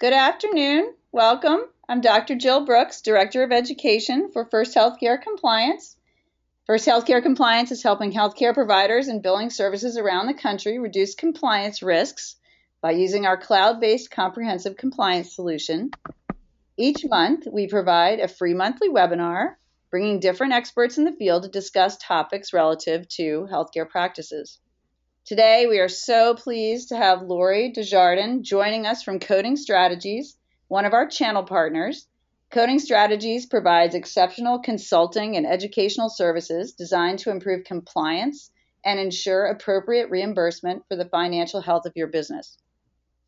Good afternoon. Welcome. I'm Dr. Jill Brooks, Director of Education for First Healthcare Compliance. First Healthcare Compliance is helping healthcare providers and billing services around the country reduce compliance risks by using our cloud based comprehensive compliance solution. Each month, we provide a free monthly webinar bringing different experts in the field to discuss topics relative to healthcare practices. Today, we are so pleased to have Lori Desjardins joining us from Coding Strategies, one of our channel partners. Coding Strategies provides exceptional consulting and educational services designed to improve compliance and ensure appropriate reimbursement for the financial health of your business.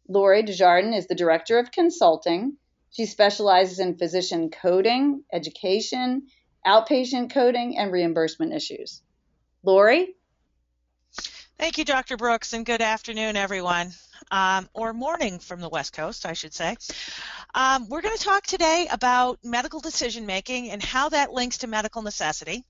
Lori Desjardins is the Director of Consulting. She specializes in physician coding, education, outpatient coding, and reimbursement issues. Lori? Thank you, Dr. Brooks, and good afternoon, everyone, um, or morning from the West Coast, I should say. Um, we're going to talk today about medical decision making and how that links to medical necessity.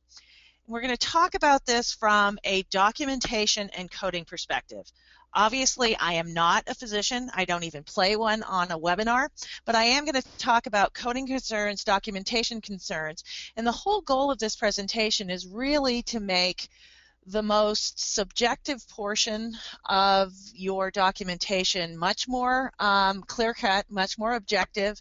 We're going to talk about this from a documentation and coding perspective. Obviously, I am not a physician. I don't even play one on a webinar, but I am going to talk about coding concerns, documentation concerns, and the whole goal of this presentation is really to make the most subjective portion of your documentation much more um, clear cut, much more objective,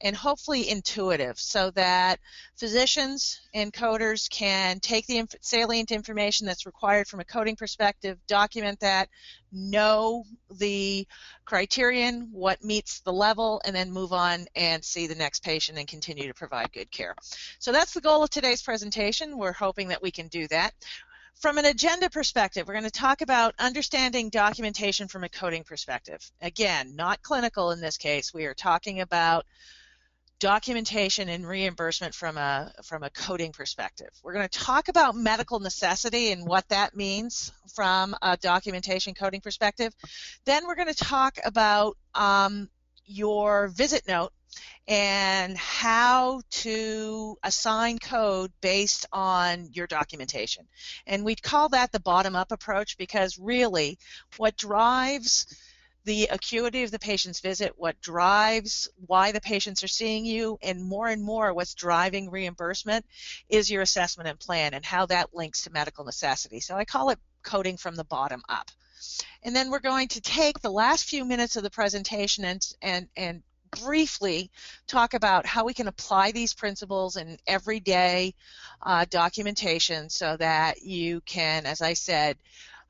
and hopefully intuitive so that physicians and coders can take the inf salient information that's required from a coding perspective, document that, know the criterion, what meets the level, and then move on and see the next patient and continue to provide good care. So that's the goal of today's presentation. We're hoping that we can do that. From an agenda perspective, we're going to talk about understanding documentation from a coding perspective. Again, not clinical in this case. We are talking about documentation and reimbursement from a from a coding perspective. We're going to talk about medical necessity and what that means from a documentation coding perspective. Then we're going to talk about um, your visit note and how to assign code based on your documentation. And we'd call that the bottom-up approach because really what drives the acuity of the patient's visit, what drives why the patients are seeing you, and more and more what's driving reimbursement is your assessment and plan and how that links to medical necessity. So I call it coding from the bottom up. And then we're going to take the last few minutes of the presentation and, and, and briefly talk about how we can apply these principles in everyday uh, documentation so that you can, as I said,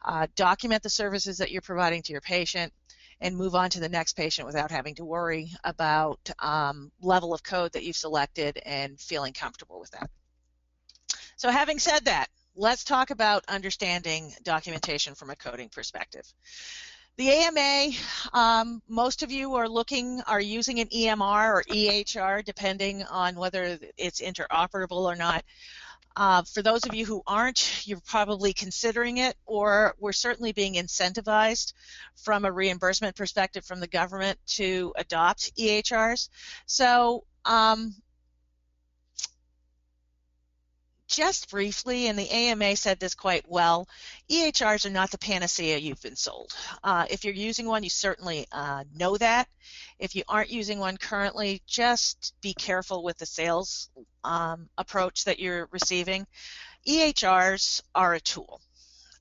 uh, document the services that you're providing to your patient and move on to the next patient without having to worry about um, level of code that you've selected and feeling comfortable with that. So having said that, let's talk about understanding documentation from a coding perspective. The AMA, um, most of you are looking, are using an EMR or EHR, depending on whether it's interoperable or not. Uh, for those of you who aren't, you're probably considering it, or we're certainly being incentivized from a reimbursement perspective from the government to adopt EHRs. So um, just briefly, and the AMA said this quite well, EHRs are not the panacea you've been sold. Uh, if you're using one, you certainly uh, know that. If you aren't using one currently, just be careful with the sales um, approach that you're receiving. EHRs are a tool.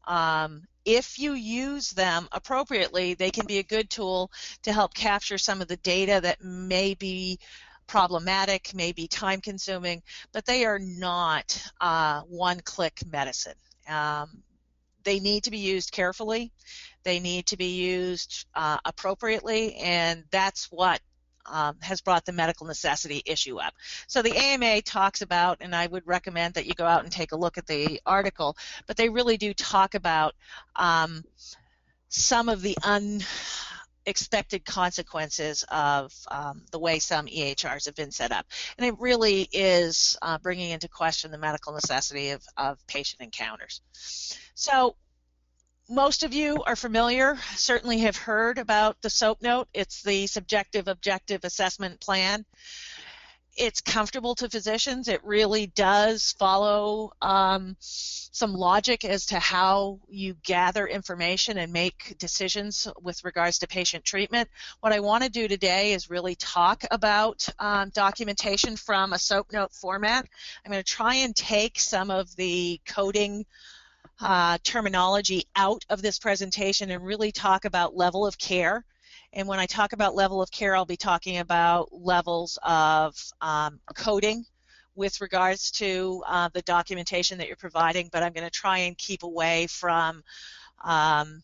Um, if you use them appropriately, they can be a good tool to help capture some of the data that may be problematic, maybe time consuming, but they are not uh, one click medicine. Um, they need to be used carefully, they need to be used uh, appropriately, and that's what um, has brought the medical necessity issue up. So the AMA talks about, and I would recommend that you go out and take a look at the article, but they really do talk about um, some of the un expected consequences of um, the way some EHRs have been set up. And it really is uh, bringing into question the medical necessity of, of patient encounters. So most of you are familiar, certainly have heard about the SOAP note. It's the Subjective Objective Assessment Plan. It's comfortable to physicians. It really does follow um, some logic as to how you gather information and make decisions with regards to patient treatment. What I want to do today is really talk about um, documentation from a SOAP note format. I'm going to try and take some of the coding uh, terminology out of this presentation and really talk about level of care and when I talk about level of care, I'll be talking about levels of um, coding with regards to uh, the documentation that you're providing, but I'm going to try and keep away from um,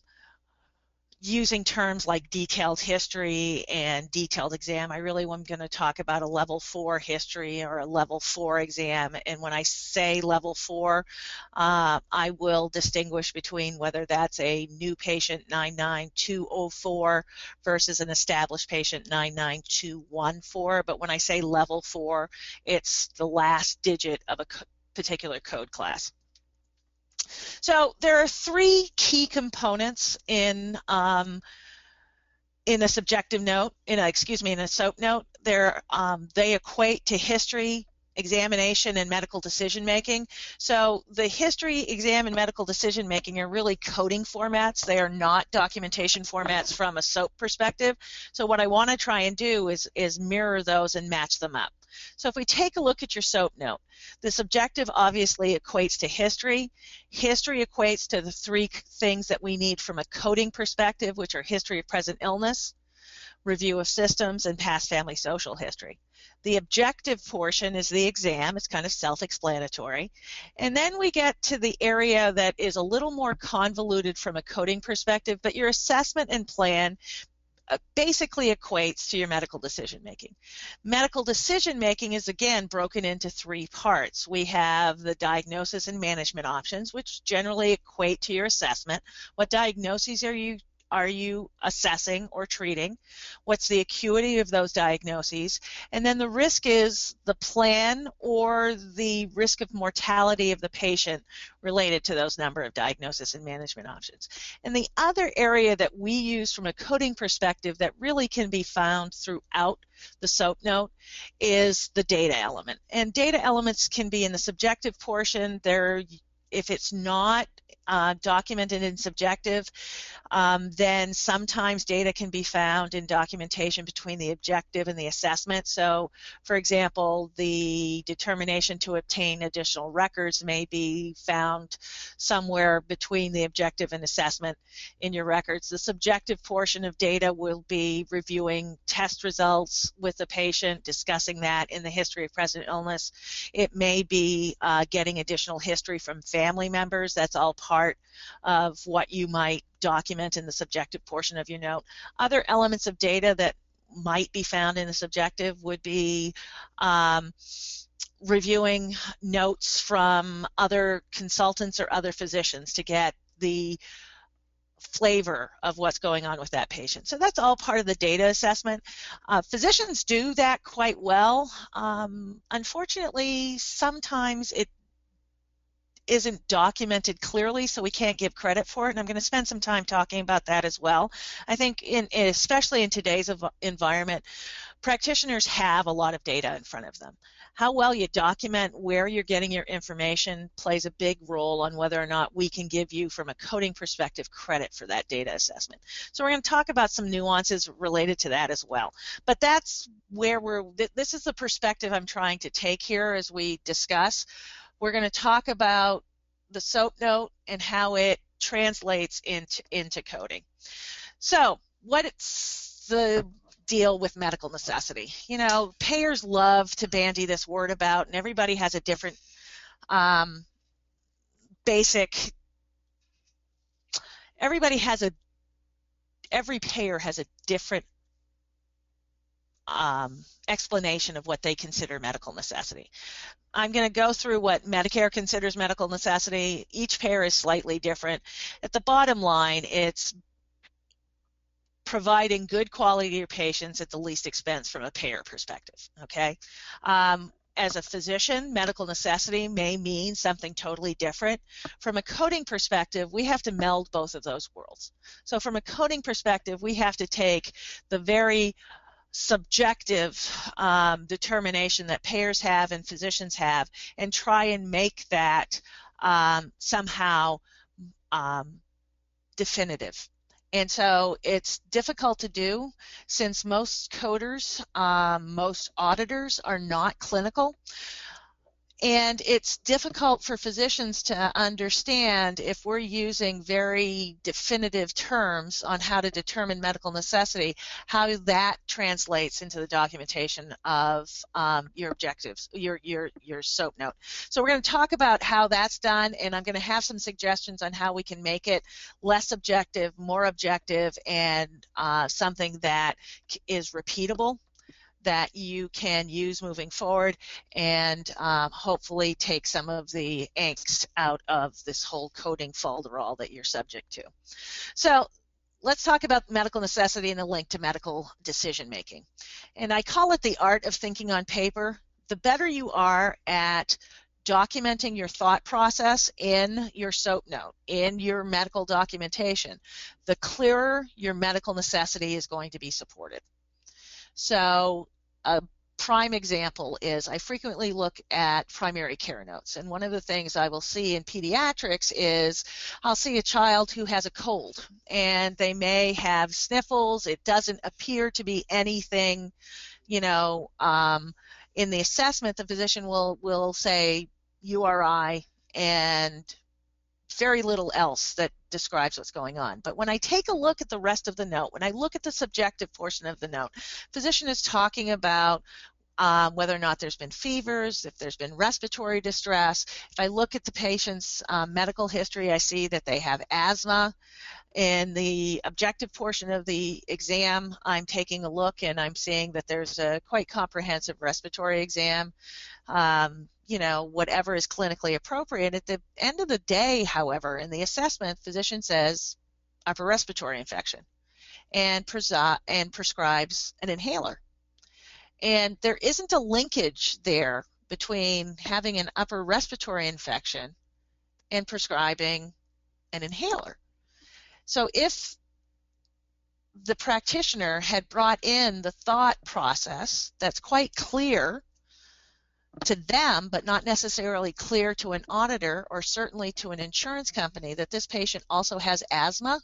using terms like detailed history and detailed exam. I really am going to talk about a level four history or a level four exam. And when I say level four, uh, I will distinguish between whether that's a new patient 99204 versus an established patient 99214. But when I say level four, it's the last digit of a particular code class. So there are three key components in um, in a subjective note, in a, excuse me, in a SOAP note. They're, um, they equate to history, examination, and medical decision making. So the history, exam, and medical decision making are really coding formats. They are not documentation formats from a SOAP perspective. So what I want to try and do is, is mirror those and match them up. So if we take a look at your SOAP note, the subjective obviously equates to history. History equates to the three things that we need from a coding perspective, which are history of present illness, review of systems, and past family social history. The objective portion is the exam. It's kind of self-explanatory. And then we get to the area that is a little more convoluted from a coding perspective, but your assessment and plan Uh, basically equates to your medical decision making. Medical decision making is again broken into three parts. We have the diagnosis and management options, which generally equate to your assessment. What diagnoses are you are you assessing or treating? What's the acuity of those diagnoses? And then the risk is the plan or the risk of mortality of the patient related to those number of diagnosis and management options. And the other area that we use from a coding perspective that really can be found throughout the SOAP note is the data element. And data elements can be in the subjective portion. They're if it's not uh, documented and subjective, um, then sometimes data can be found in documentation between the objective and the assessment. So, for example, the determination to obtain additional records may be found somewhere between the objective and assessment in your records. The subjective portion of data will be reviewing test results with the patient, discussing that in the history of present illness. It may be uh, getting additional history from family members. That's all part of what you might document in the subjective portion of your note. Other elements of data that might be found in the subjective would be um, reviewing notes from other consultants or other physicians to get the flavor of what's going on with that patient. So that's all part of the data assessment. Uh, physicians do that quite well. Um, unfortunately, sometimes it isn't documented clearly, so we can't give credit for it. And I'm going to spend some time talking about that as well. I think, in, especially in today's environment, practitioners have a lot of data in front of them. How well you document where you're getting your information plays a big role on whether or not we can give you, from a coding perspective, credit for that data assessment. So we're going to talk about some nuances related to that as well. But that's where we're, this is the perspective I'm trying to take here as we discuss. We're going to talk about the SOAP note and how it translates into, into coding. So what's the deal with medical necessity? You know, payers love to bandy this word about, and everybody has a different um, basic, everybody has a, every payer has a different um, explanation of what they consider medical necessity. I'm going to go through what Medicare considers medical necessity. Each payer is slightly different. At the bottom line, it's providing good quality to patients at the least expense from a payer perspective. Okay. Um, as a physician, medical necessity may mean something totally different. From a coding perspective, we have to meld both of those worlds. So, from a coding perspective, we have to take the very subjective um, determination that payers have and physicians have and try and make that um, somehow um, definitive. And so it's difficult to do since most coders, um, most auditors are not clinical. And it's difficult for physicians to understand if we're using very definitive terms on how to determine medical necessity, how that translates into the documentation of um, your objectives, your, your, your SOAP note. So we're going to talk about how that's done, and I'm going to have some suggestions on how we can make it less objective, more objective, and uh, something that is repeatable that you can use moving forward and um, hopefully take some of the angst out of this whole coding falderall that you're subject to. So let's talk about medical necessity and the link to medical decision making. And I call it the art of thinking on paper. The better you are at documenting your thought process in your SOAP note, in your medical documentation, the clearer your medical necessity is going to be supported. So a prime example is I frequently look at primary care notes. And one of the things I will see in pediatrics is I'll see a child who has a cold and they may have sniffles. It doesn't appear to be anything, you know, um, in the assessment, the physician will, will say URI and very little else that describes what's going on. But when I take a look at the rest of the note, when I look at the subjective portion of the note, physician is talking about um, whether or not there's been fevers, if there's been respiratory distress. If I look at the patient's um, medical history, I see that they have asthma. In the objective portion of the exam, I'm taking a look and I'm seeing that there's a quite comprehensive respiratory exam. Um, you know, whatever is clinically appropriate. At the end of the day, however, in the assessment, physician says upper respiratory infection and, presi- and prescribes an inhaler. And there isn't a linkage there between having an upper respiratory infection and prescribing an inhaler. So if the practitioner had brought in the thought process that's quite clear to them, but not necessarily clear to an auditor or certainly to an insurance company that this patient also has asthma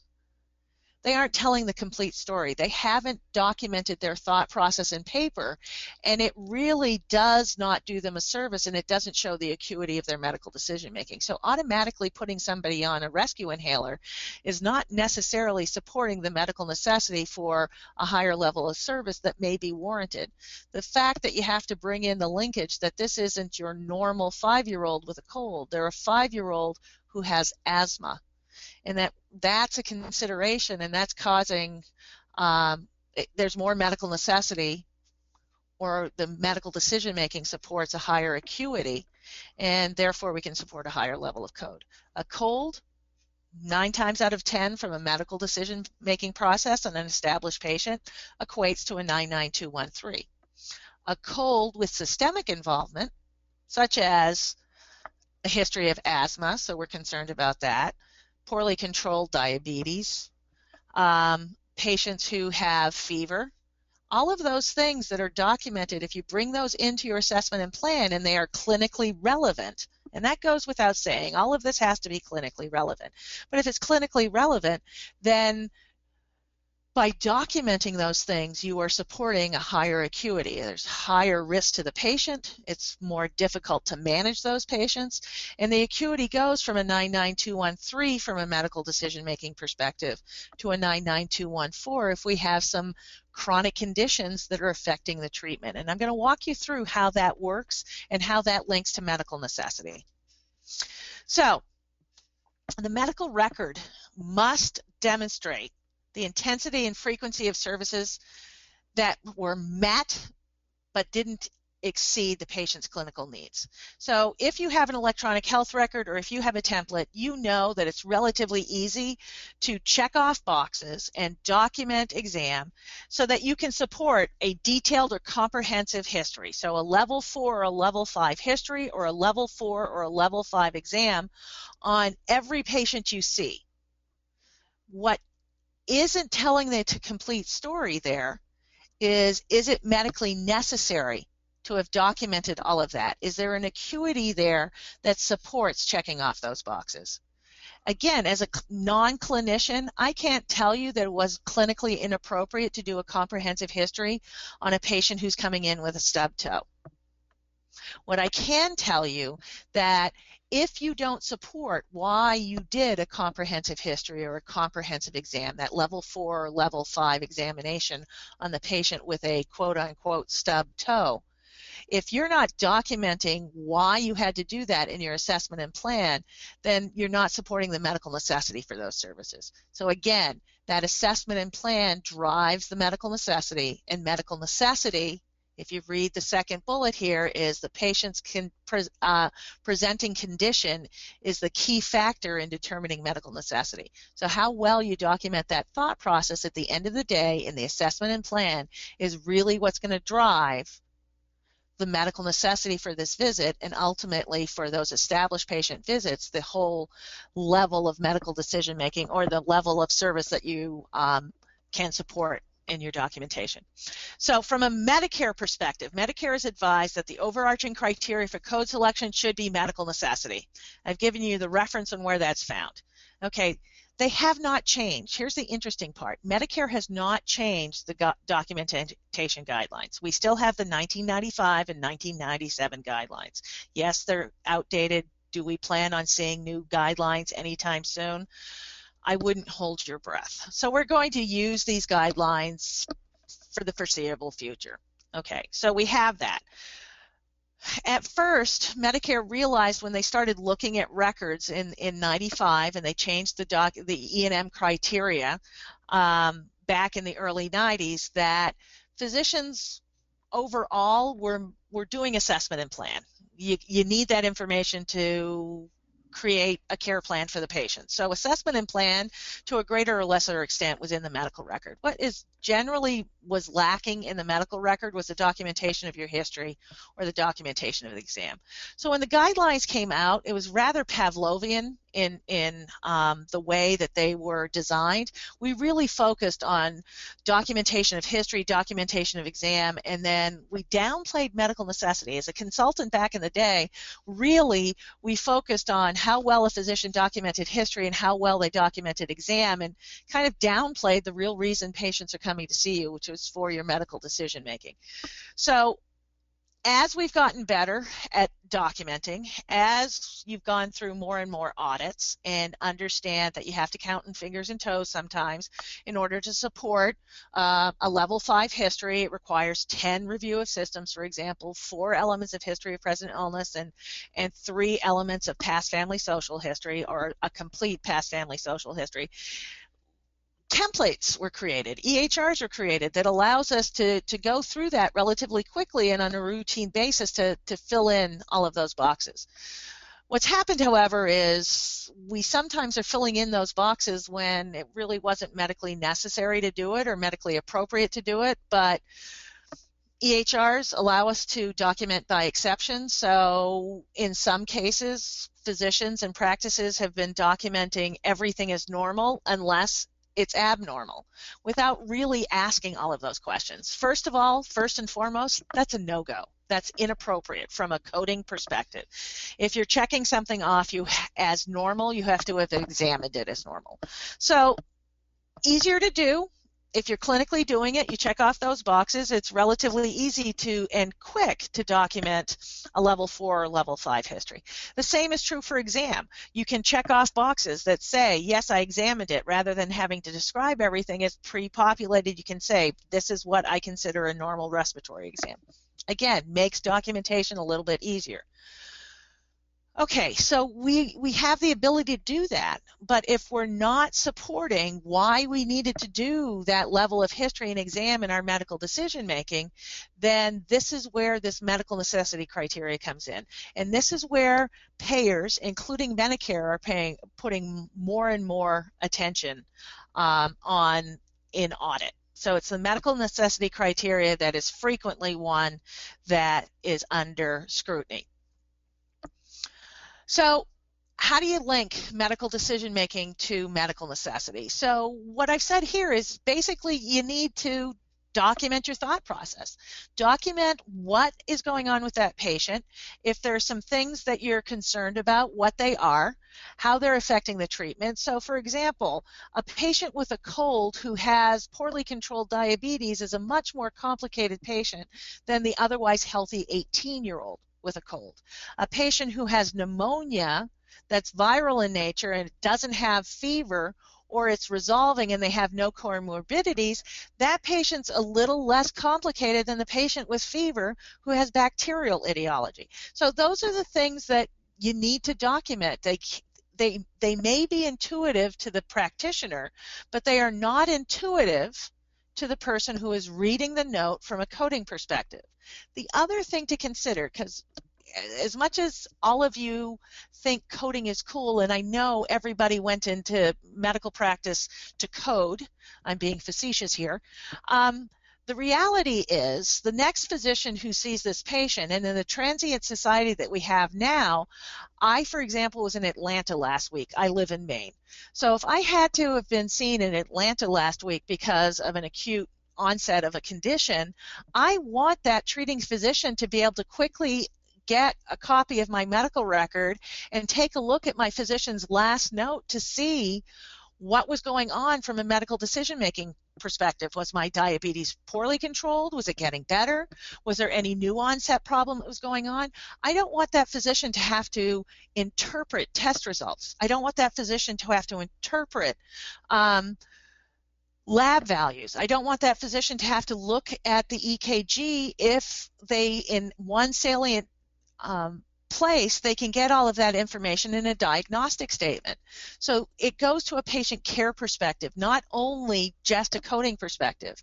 they aren't telling the complete story. They haven't documented their thought process in paper, and it really does not do them a service and it doesn't show the acuity of their medical decision making. So, automatically putting somebody on a rescue inhaler is not necessarily supporting the medical necessity for a higher level of service that may be warranted. The fact that you have to bring in the linkage that this isn't your normal five year old with a cold, they're a five year old who has asthma and that that's a consideration and that's causing um, it, there's more medical necessity or the medical decision making supports a higher acuity and therefore we can support a higher level of code. A cold, nine times out of 10 from a medical decision making process on an established patient equates to a 99213. A cold with systemic involvement, such as a history of asthma, so we're concerned about that, poorly controlled diabetes, um, patients who have fever, all of those things that are documented, if you bring those into your assessment and plan and they are clinically relevant, and that goes without saying, all of this has to be clinically relevant. But if it's clinically relevant, then by documenting those things, you are supporting a higher acuity. There's higher risk to the patient. It's more difficult to manage those patients. And the acuity goes from a 99213 from a medical decision making perspective to a 99214 if we have some chronic conditions that are affecting the treatment. And I'm going to walk you through how that works and how that links to medical necessity. So, the medical record must demonstrate the intensity and frequency of services that were met but didn't exceed the patient's clinical needs. So if you have an electronic health record or if you have a template, you know that it's relatively easy to check off boxes and document exam so that you can support a detailed or comprehensive history. So a level 4 or a level 5 history or a level 4 or a level 5 exam on every patient you see. What isn't telling the complete story there is is it medically necessary to have documented all of that? Is there an acuity there that supports checking off those boxes? Again, as a non clinician, I can't tell you that it was clinically inappropriate to do a comprehensive history on a patient who's coming in with a stub toe. What I can tell you that if you don't support why you did a comprehensive history or a comprehensive exam, that level four or level five examination on the patient with a quote unquote stub toe, if you're not documenting why you had to do that in your assessment and plan, then you're not supporting the medical necessity for those services. So again, that assessment and plan drives the medical necessity, and medical necessity if you read the second bullet here is the patient's can, uh, presenting condition is the key factor in determining medical necessity. So how well you document that thought process at the end of the day in the assessment and plan is really what's going to drive the medical necessity for this visit and ultimately for those established patient visits the whole level of medical decision making or the level of service that you um, can support in your documentation. So from a Medicare perspective, Medicare is advised that the overarching criteria for code selection should be medical necessity. I've given you the reference on where that's found. Okay, they have not changed. Here's the interesting part. Medicare has not changed the documentation guidelines. We still have the 1995 and 1997 guidelines. Yes, they're outdated. Do we plan on seeing new guidelines anytime soon? I wouldn't hold your breath. So we're going to use these guidelines for the foreseeable future. Okay, so we have that at first, Medicare realized when they started looking at records in, in 95 and they changed the, doc, the E&M criteria um, back in the early 90s that physicians overall were, were doing assessment and plan. You, you need that information to create a care plan for the patient. So assessment and plan to a greater or lesser extent was in the medical record. What is generally was lacking in the medical record was the documentation of your history or the documentation of the exam. So when the guidelines came out, it was rather Pavlovian in in um, the way that they were designed. We really focused on documentation of history, documentation of exam, and then we downplayed medical necessity. As a consultant back in the day, really we focused on how well a physician documented history and how well they documented exam, and kind of downplayed the real reason patients are coming to see you, which was for your medical decision making. So as we've gotten better at documenting, as you've gone through more and more audits and understand that you have to count in fingers and toes sometimes in order to support uh, a level 5 history, it requires 10 review of systems, for example, four elements of history of present illness and, and three elements of past family social history or a complete past family social history templates were created, EHRs were created that allows us to, to go through that relatively quickly and on a routine basis to, to fill in all of those boxes. What's happened, however, is we sometimes are filling in those boxes when it really wasn't medically necessary to do it or medically appropriate to do it, but EHRs allow us to document by exception. So in some cases, physicians and practices have been documenting everything as normal unless it's abnormal without really asking all of those questions. First of all, first and foremost, that's a no go. That's inappropriate from a coding perspective. If you're checking something off you as normal, you have to have examined it as normal. So easier to do, if you're clinically doing it, you check off those boxes. It's relatively easy to and quick to document a level four or level five history. The same is true for exam. You can check off boxes that say, yes, I examined it, rather than having to describe everything as pre-populated. You can say, this is what I consider a normal respiratory exam. Again, makes documentation a little bit easier. Okay, so we, we have the ability to do that, but if we're not supporting why we needed to do that level of history and exam in our medical decision making, then this is where this medical necessity criteria comes in. And this is where payers, including Medicare, are paying, putting more and more attention um, on in audit. So it's the medical necessity criteria that is frequently one that is under scrutiny. So how do you link medical decision making to medical necessity? So what I've said here is basically you need to document your thought process. Document what is going on with that patient. If there are some things that you're concerned about, what they are, how they're affecting the treatment. So, for example, a patient with a cold who has poorly controlled diabetes is a much more complicated patient than the otherwise healthy 18 year old with a cold. A patient who has pneumonia that's viral in nature and doesn't have fever or it's resolving and they have no comorbidities, that patient's a little less complicated than the patient with fever who has bacterial etiology. So those are the things that you need to document. They they they may be intuitive to the practitioner, but they are not intuitive to the person who is reading the note from a coding perspective. The other thing to consider, because as much as all of you think coding is cool, and I know everybody went into medical practice to code, I'm being facetious here. Um, the reality is the next physician who sees this patient, and in the transient society that we have now, I, for example, was in Atlanta last week. I live in Maine. So if I had to have been seen in Atlanta last week because of an acute onset of a condition, I want that treating physician to be able to quickly get a copy of my medical record and take a look at my physician's last note to see what was going on from a medical decision making perspective. Was my diabetes poorly controlled? Was it getting better? Was there any new onset problem that was going on? I don't want that physician to have to interpret test results. I don't want that physician to have to interpret um, lab values. I don't want that physician to have to look at the EKG if they, in one salient um, place, they can get all of that information in a diagnostic statement. So it goes to a patient care perspective, not only just a coding perspective.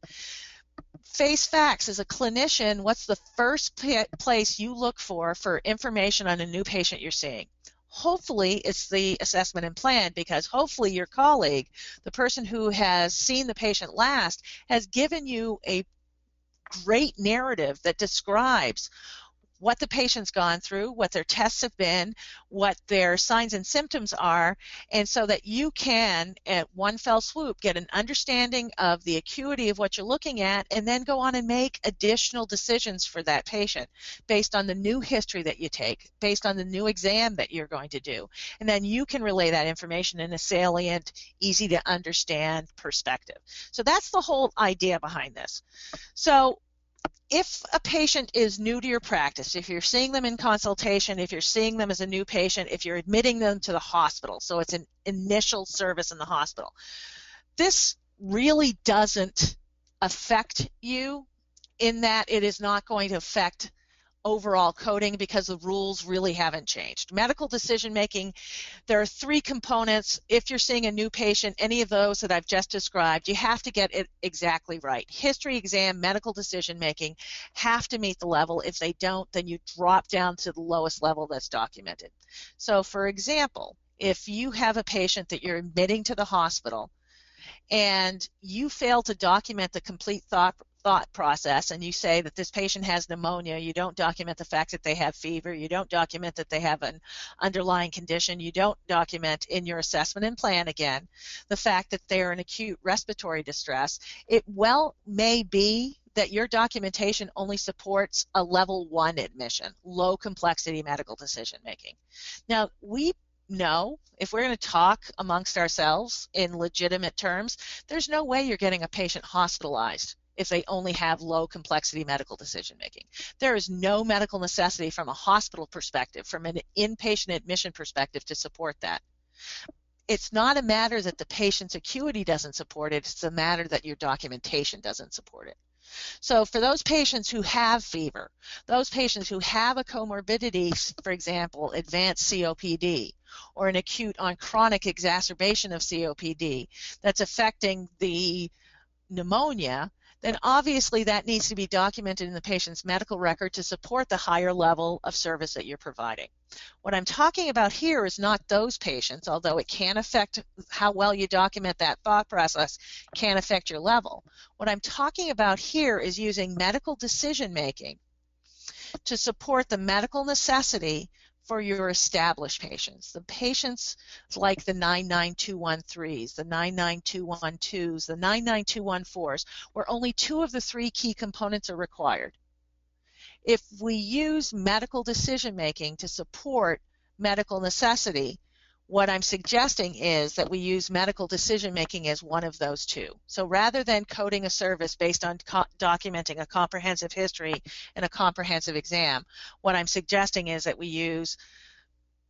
Face facts as a clinician, what's the first place you look for for information on a new patient you're seeing? Hopefully, it's the assessment and plan because hopefully your colleague, the person who has seen the patient last, has given you a great narrative that describes what the patient's gone through, what their tests have been, what their signs and symptoms are, and so that you can, at one fell swoop, get an understanding of the acuity of what you're looking at and then go on and make additional decisions for that patient based on the new history that you take, based on the new exam that you're going to do. And then you can relay that information in a salient, easy to understand perspective. So that's the whole idea behind this. So if a patient is new to your practice, if you're seeing them in consultation, if you're seeing them as a new patient, if you're admitting them to the hospital, so it's an initial service in the hospital, this really doesn't affect you in that it is not going to affect overall coding because the rules really haven't changed. Medical decision making, there are three components. If you're seeing a new patient, any of those that I've just described, you have to get it exactly right. History exam, medical decision making have to meet the level. If they don't, then you drop down to the lowest level that's documented. So, for example, if you have a patient that you're admitting to the hospital, and you fail to document the complete thought thought process and you say that this patient has pneumonia, you don't document the fact that they have fever, you don't document that they have an underlying condition, you don't document in your assessment and plan again the fact that they're in acute respiratory distress, it well may be that your documentation only supports a level one admission, low complexity medical decision making. Now, we know if we're going to talk amongst ourselves in legitimate terms, there's no way you're getting a patient hospitalized if they only have low complexity medical decision making. There is no medical necessity from a hospital perspective, from an inpatient admission perspective to support that. It's not a matter that the patient's acuity doesn't support it, it's a matter that your documentation doesn't support it. So for those patients who have fever, those patients who have a comorbidity, for example, advanced COPD, or an acute on chronic exacerbation of COPD that's affecting the pneumonia, then obviously that needs to be documented in the patient's medical record to support the higher level of service that you're providing. What I'm talking about here is not those patients, although it can affect how well you document that thought process, can affect your level. What I'm talking about here is using medical decision making to support the medical necessity for your established patients. The patients like the 99213s, the 99212s, the 99214s, where only two of the three key components are required. If we use medical decision making to support medical necessity, what I'm suggesting is that we use medical decision making as one of those two. So rather than coding a service based on documenting a comprehensive history and a comprehensive exam, what I'm suggesting is that we use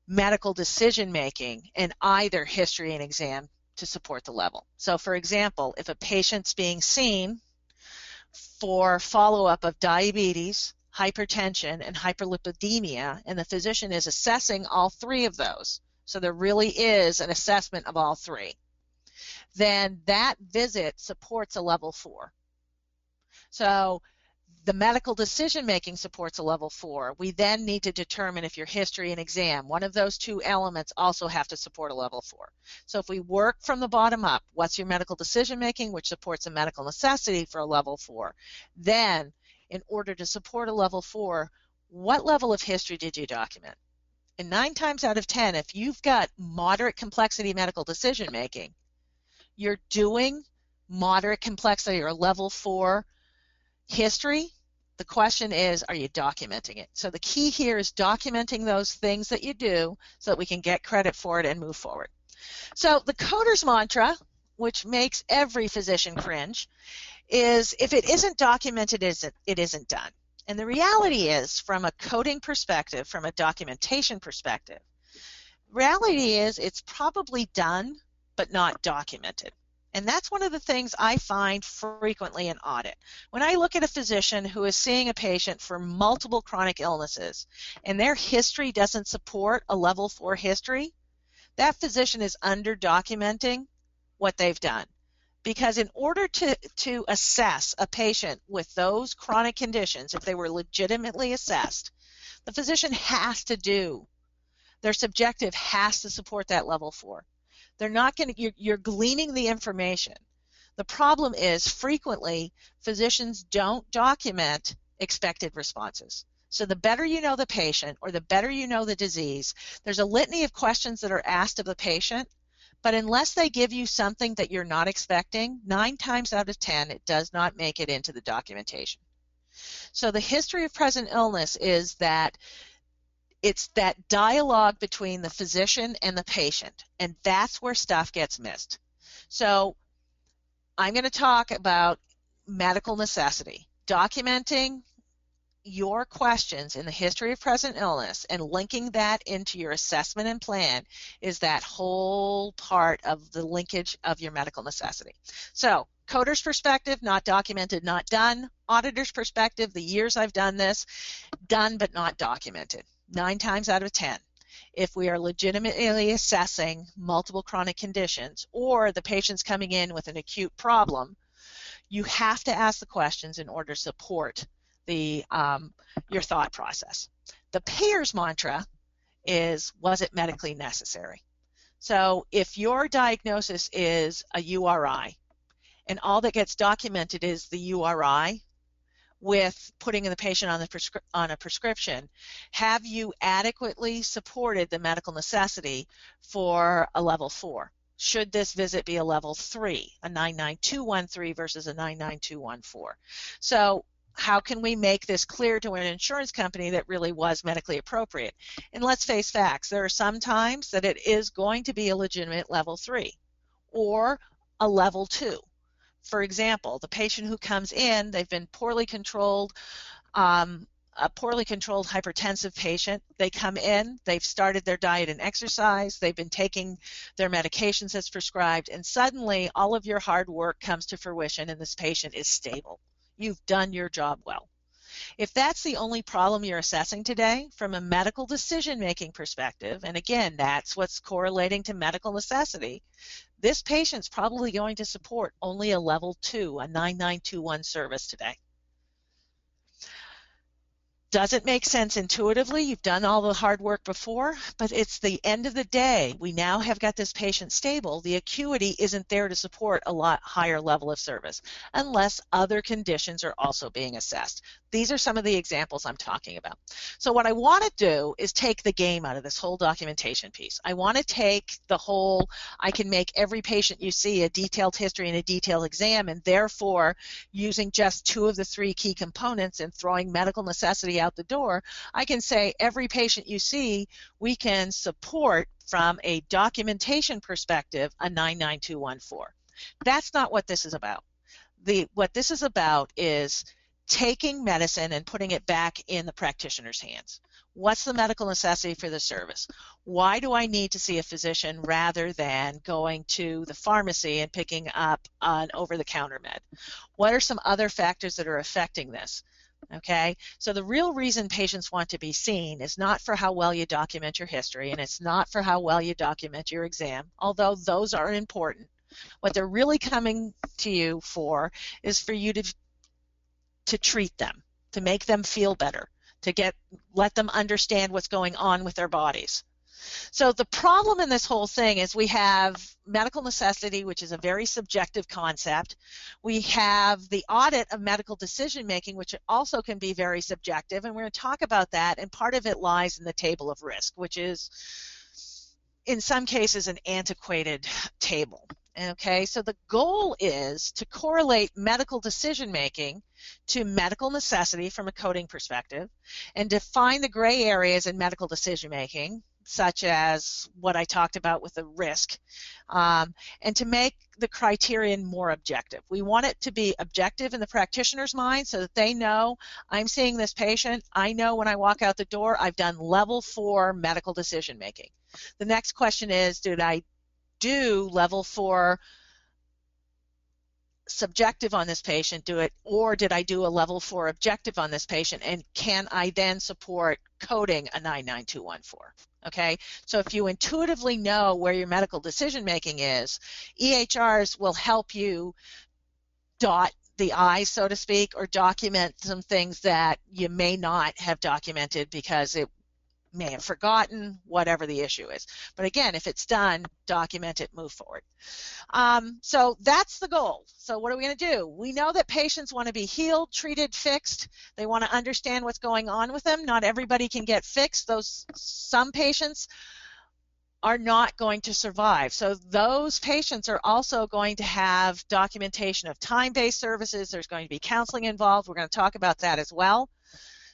medical decision making in either history and exam to support the level. So for example, if a patient's being seen for follow-up of diabetes, hypertension, and hyperlipidemia, and the physician is assessing all three of those, so there really is an assessment of all three, then that visit supports a level four. So the medical decision making supports a level four. We then need to determine if your history and exam, one of those two elements also have to support a level four. So if we work from the bottom up, what's your medical decision making, which supports a medical necessity for a level four? Then, in order to support a level four, what level of history did you document? And nine times out of 10, if you've got moderate complexity medical decision making, you're doing moderate complexity or level four history. The question is, are you documenting it? So the key here is documenting those things that you do so that we can get credit for it and move forward. So the coder's mantra, which makes every physician cringe, is if it isn't documented, it isn't done. And the reality is, from a coding perspective, from a documentation perspective, reality is it's probably done but not documented. And that's one of the things I find frequently in audit. When I look at a physician who is seeing a patient for multiple chronic illnesses and their history doesn't support a level 4 history, that physician is under documenting what they've done because in order to, to assess a patient with those chronic conditions, if they were legitimately assessed, the physician has to do, their subjective has to support that level four. They're not going to, you're, you're gleaning the information. The problem is frequently physicians don't document expected responses. So the better you know the patient or the better you know the disease, there's a litany of questions that are asked of the patient but unless they give you something that you're not expecting, nine times out of 10, it does not make it into the documentation. So the history of present illness is that it's that dialogue between the physician and the patient, and that's where stuff gets missed. So I'm going to talk about medical necessity. Documenting your questions in the history of present illness and linking that into your assessment and plan is that whole part of the linkage of your medical necessity. So, coder's perspective, not documented, not done. Auditor's perspective, the years I've done this, done but not documented. Nine times out of ten. If we are legitimately assessing multiple chronic conditions or the patient's coming in with an acute problem, you have to ask the questions in order to support the um, your thought process. The payer's mantra is was it medically necessary? So if your diagnosis is a URI and all that gets documented is the URI with putting the patient on, the prescri- on a prescription, have you adequately supported the medical necessity for a level 4? Should this visit be a level 3, a 99213 versus a 99214? So how can we make this clear to an insurance company that really was medically appropriate? And let's face facts, there are some times that it is going to be a legitimate level three or a level two. For example, the patient who comes in, they've been poorly controlled, um, a poorly controlled hypertensive patient. They come in, they've started their diet and exercise, they've been taking their medications as prescribed, and suddenly all of your hard work comes to fruition and this patient is stable you've done your job well. If that's the only problem you're assessing today from a medical decision making perspective, and again, that's what's correlating to medical necessity, this patient's probably going to support only a level 2, a 9921 service today. Doesn't make sense intuitively. You've done all the hard work before, but it's the end of the day. We now have got this patient stable. The acuity isn't there to support a lot higher level of service unless other conditions are also being assessed. These are some of the examples I'm talking about. So what I want to do is take the game out of this whole documentation piece. I want to take the whole, I can make every patient you see a detailed history and a detailed exam, and therefore using just two of the three key components and throwing medical necessity out the door, I can say every patient you see, we can support from a documentation perspective a 99214. That's not what this is about. The, what this is about is taking medicine and putting it back in the practitioner's hands. What's the medical necessity for the service? Why do I need to see a physician rather than going to the pharmacy and picking up an over the counter med? What are some other factors that are affecting this? Okay, so the real reason patients want to be seen is not for how well you document your history and it's not for how well you document your exam, although those are important. What they're really coming to you for is for you to to treat them, to make them feel better, to get let them understand what's going on with their bodies. So the problem in this whole thing is we have medical necessity, which is a very subjective concept. We have the audit of medical decision making, which also can be very subjective, and we're going to talk about that. And part of it lies in the table of risk, which is in some cases an antiquated table. Okay, so the goal is to correlate medical decision making to medical necessity from a coding perspective and define the gray areas in medical decision making such as what I talked about with the risk, um, and to make the criterion more objective. We want it to be objective in the practitioner's mind so that they know I'm seeing this patient. I know when I walk out the door, I've done level four medical decision making. The next question is, did I do level four subjective on this patient do it or did I do a level 4 objective on this patient? And can I then support coding a 99214 okay? So if you intuitively know where your medical decision making is EHRs will help you dot the I so to speak or document some things that you may not have documented because it may have forgotten, whatever the issue is. But again, if it's done, document it, move forward. Um, so that's the goal. So what are we going to do? We know that patients want to be healed, treated, fixed. They want to understand what's going on with them. Not everybody can get fixed. Those some patients are not going to survive. So those patients are also going to have documentation of time-based services. There's going to be counseling involved. We're going to talk about that as well.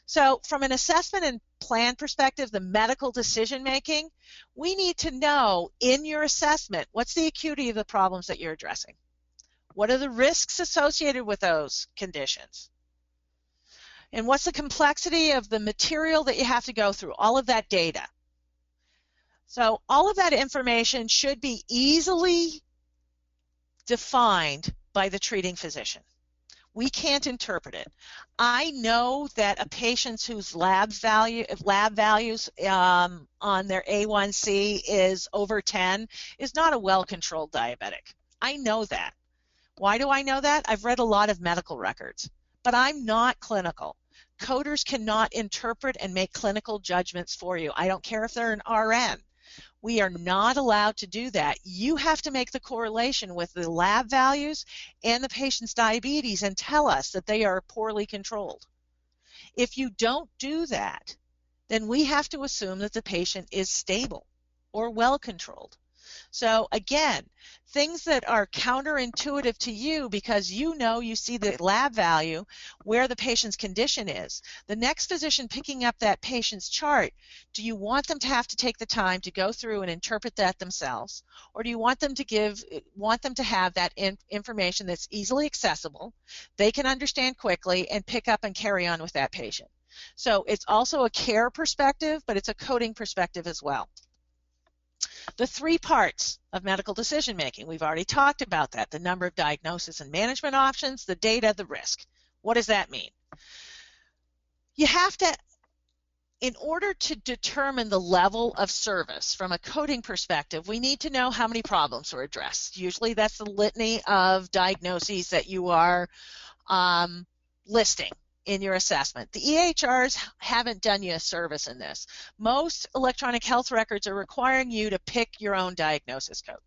So from an assessment and plan perspective, the medical decision making, we need to know in your assessment what's the acuity of the problems that you're addressing. What are the risks associated with those conditions? And what's the complexity of the material that you have to go through, all of that data. So all of that information should be easily defined by the treating physician. We can't interpret it. I know that a patient whose lab value, lab values um, on their A1C is over 10 is not a well-controlled diabetic. I know that. Why do I know that? I've read a lot of medical records, but I'm not clinical. Coders cannot interpret and make clinical judgments for you. I don't care if they're an RN. We are not allowed to do that. You have to make the correlation with the lab values and the patient's diabetes and tell us that they are poorly controlled. If you don't do that, then we have to assume that the patient is stable or well controlled. So again, things that are counterintuitive to you because you know you see the lab value where the patient's condition is. The next physician picking up that patient's chart, do you want them to have to take the time to go through and interpret that themselves or do you want them to give want them to have that in, information that's easily accessible, they can understand quickly and pick up and carry on with that patient. So it's also a care perspective, but it's a coding perspective as well. The three parts of medical decision making, we've already talked about that the number of diagnosis and management options, the data, the risk. What does that mean? You have to, in order to determine the level of service from a coding perspective, we need to know how many problems were addressed. Usually that's the litany of diagnoses that you are um, listing in your assessment. The EHRs haven't done you a service in this. Most electronic health records are requiring you to pick your own diagnosis code.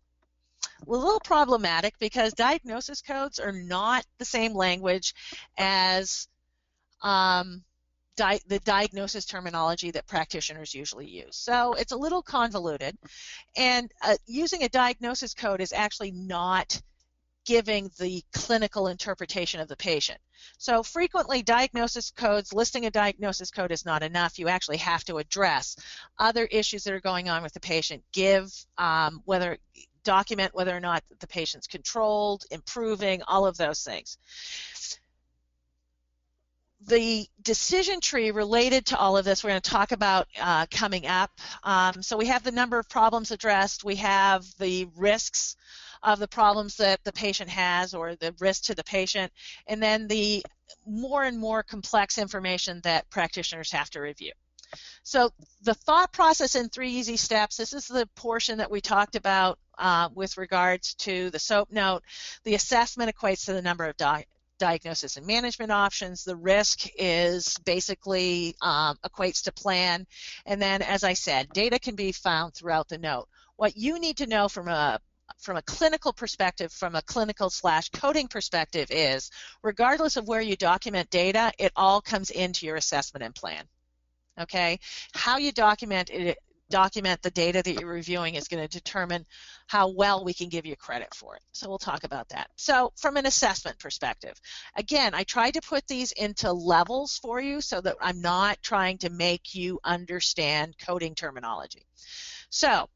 A little problematic because diagnosis codes are not the same language as um, di the diagnosis terminology that practitioners usually use. So it's a little convoluted, and uh, using a diagnosis code is actually not giving the clinical interpretation of the patient. So frequently diagnosis codes, listing a diagnosis code is not enough. You actually have to address other issues that are going on with the patient, give um, whether document whether or not the patient's controlled, improving, all of those things the decision tree related to all of this we're going to talk about uh, coming up. Um, so we have the number of problems addressed, we have the risks of the problems that the patient has or the risk to the patient, and then the more and more complex information that practitioners have to review. So the thought process in three easy steps, this is the portion that we talked about uh, with regards to the SOAP note. The assessment equates to the number of di diagnosis and management options. The risk is basically um, equates to plan. And then, as I said, data can be found throughout the note. What you need to know from a from a clinical perspective, from a clinical slash coding perspective is, regardless of where you document data, it all comes into your assessment and plan. Okay, how you document it document the data that you're reviewing is going to determine how well we can give you credit for it. So we'll talk about that. So from an assessment perspective, again, I tried to put these into levels for you so that I'm not trying to make you understand coding terminology. So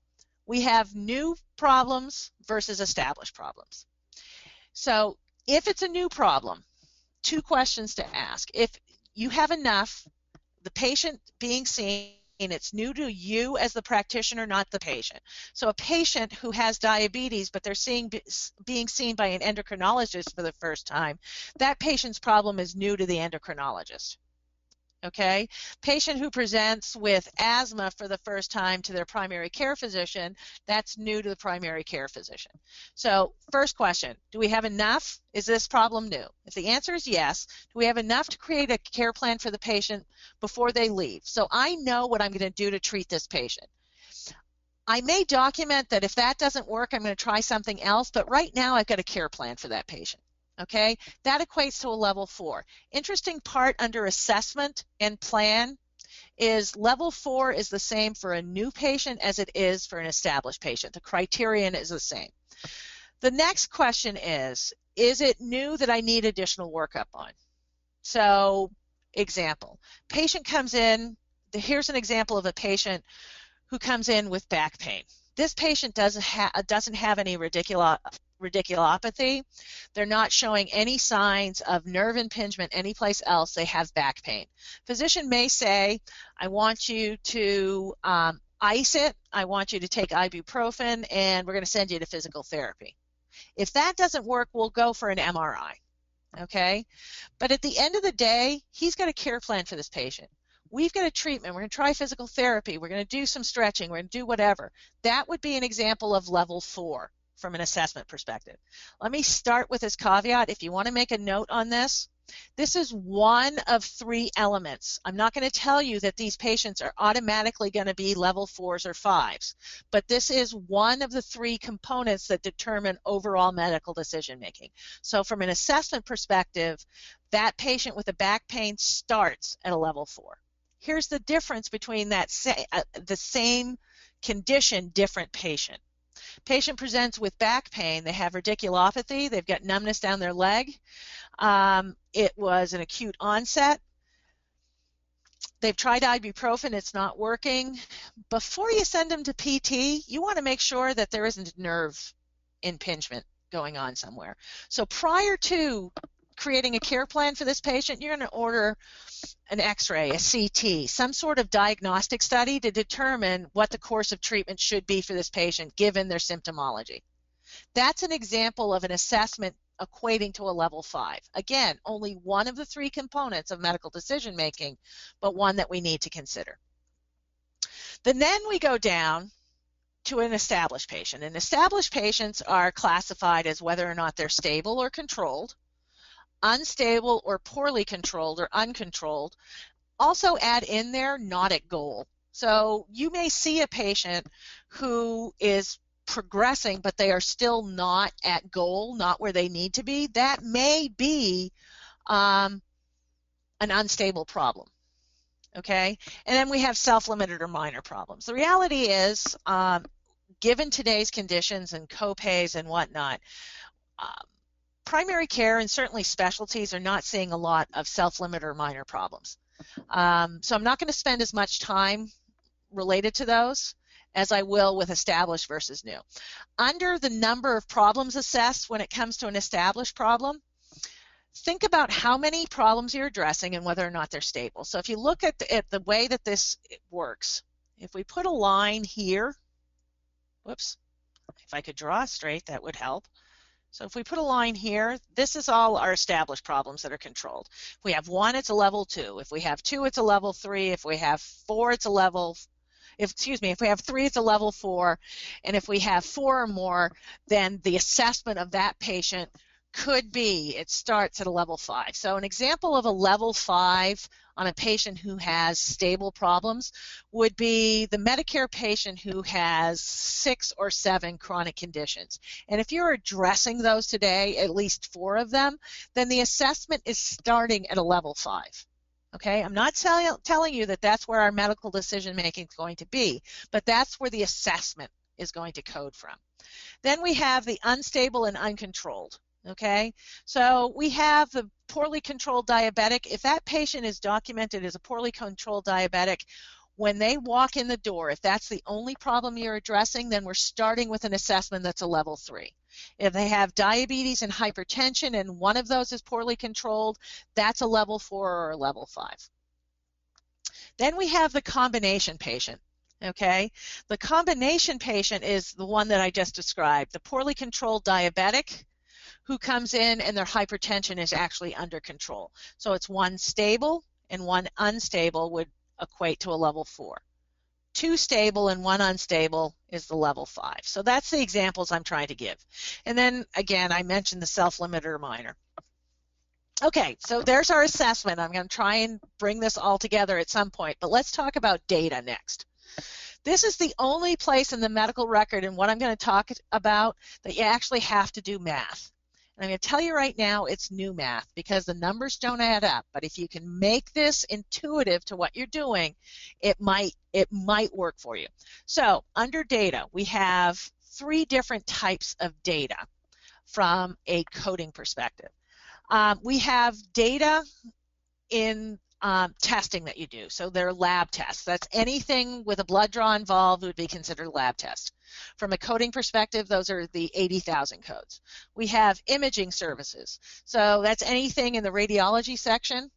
we have new problems versus established problems. So if it's a new problem, two questions to ask. If you have enough, the patient being seen it's new to you as the practitioner, not the patient. So a patient who has diabetes, but they're seeing being seen by an endocrinologist for the first time, that patient's problem is new to the endocrinologist okay? Patient who presents with asthma for the first time to their primary care physician, that's new to the primary care physician. So first question, do we have enough? Is this problem new? If the answer is yes, do we have enough to create a care plan for the patient before they leave? So I know what I'm going to do to treat this patient. I may document that if that doesn't work, I'm going to try something else, but right now I've got a care plan for that patient okay? That equates to a level four. Interesting part under assessment and plan is level four is the same for a new patient as it is for an established patient. The criterion is the same. The next question is, is it new that I need additional workup on? So, example, patient comes in, here's an example of a patient who comes in with back pain. This patient doesn't, ha doesn't have any radiculo radiculopathy. They're not showing any signs of nerve impingement anyplace else. They have back pain. Physician may say, I want you to um, ice it. I want you to take ibuprofen, and we're going to send you to physical therapy. If that doesn't work, we'll go for an MRI. Okay? But at the end of the day, he's got a care plan for this patient we've got a treatment, we're going to try physical therapy, we're going to do some stretching, we're going to do whatever. That would be an example of level four from an assessment perspective. Let me start with this caveat. If you want to make a note on this, this is one of three elements. I'm not going to tell you that these patients are automatically going to be level fours or fives, but this is one of the three components that determine overall medical decision making. So from an assessment perspective, that patient with a back pain starts at a level four. Here's the difference between that sa uh, the same condition, different patient. Patient presents with back pain. They have radiculopathy. They've got numbness down their leg. Um, it was an acute onset. They've tried ibuprofen, it's not working. Before you send them to PT, you want to make sure that there isn't nerve impingement going on somewhere. So prior to creating a care plan for this patient, you're going to order an x-ray, a CT, some sort of diagnostic study to determine what the course of treatment should be for this patient given their symptomology. That's an example of an assessment equating to a level 5. Again, only one of the three components of medical decision making, but one that we need to consider. Then then we go down to an established patient. And established patients are classified as whether or not they're stable or controlled, unstable or poorly controlled or uncontrolled, also add in there not at goal. So you may see a patient who is progressing, but they are still not at goal, not where they need to be. That may be um, an unstable problem. Okay, and then we have self-limited or minor problems. The reality is, um, given today's conditions and copays and whatnot, um, primary care and certainly specialties are not seeing a lot of self-limited or minor problems. Um, so I'm not going to spend as much time related to those as I will with established versus new. Under the number of problems assessed when it comes to an established problem, think about how many problems you're addressing and whether or not they're stable. So if you look at the, at the way that this works, if we put a line here, whoops, if I could draw straight, that would help. So if we put a line here, this is all our established problems that are controlled. If we have one, it's a level two. If we have two, it's a level three. If we have four, it's a level if excuse me, if we have three, it's a level four, and if we have four or more, then the assessment of that patient could be it starts at a level five. So an example of a level five on a patient who has stable problems would be the Medicare patient who has six or seven chronic conditions. And if you're addressing those today, at least four of them, then the assessment is starting at a level five. Okay, I'm not tell, telling you that that's where our medical decision making is going to be, but that's where the assessment is going to code from. Then we have the unstable and uncontrolled. Okay, so we have the poorly controlled diabetic. If that patient is documented as a poorly controlled diabetic, when they walk in the door, if that's the only problem you're addressing, then we're starting with an assessment that's a level three. If they have diabetes and hypertension and one of those is poorly controlled, that's a level four or a level five. Then we have the combination patient. Okay, the combination patient is the one that I just described, the poorly controlled diabetic who comes in and their hypertension is actually under control. So it's one stable and one unstable would equate to a level four two stable and one unstable is the level five. So that's the examples I'm trying to give. And then again, I mentioned the self-limiter minor. Okay, so there's our assessment. I'm going to try and bring this all together at some point, but let's talk about data next. This is the only place in the medical record and what I'm going to talk about that you actually have to do math. And I'm going to tell you right now it's new math because the numbers don't add up. But if you can make this intuitive to what you're doing, it might it might work for you. So under data, we have three different types of data from a coding perspective. Um, we have data in um, testing that you do. So they're lab tests. That's anything with a blood draw involved would be considered lab test. From a coding perspective, those are the 80,000 codes. We have imaging services. So that's anything in the radiology section.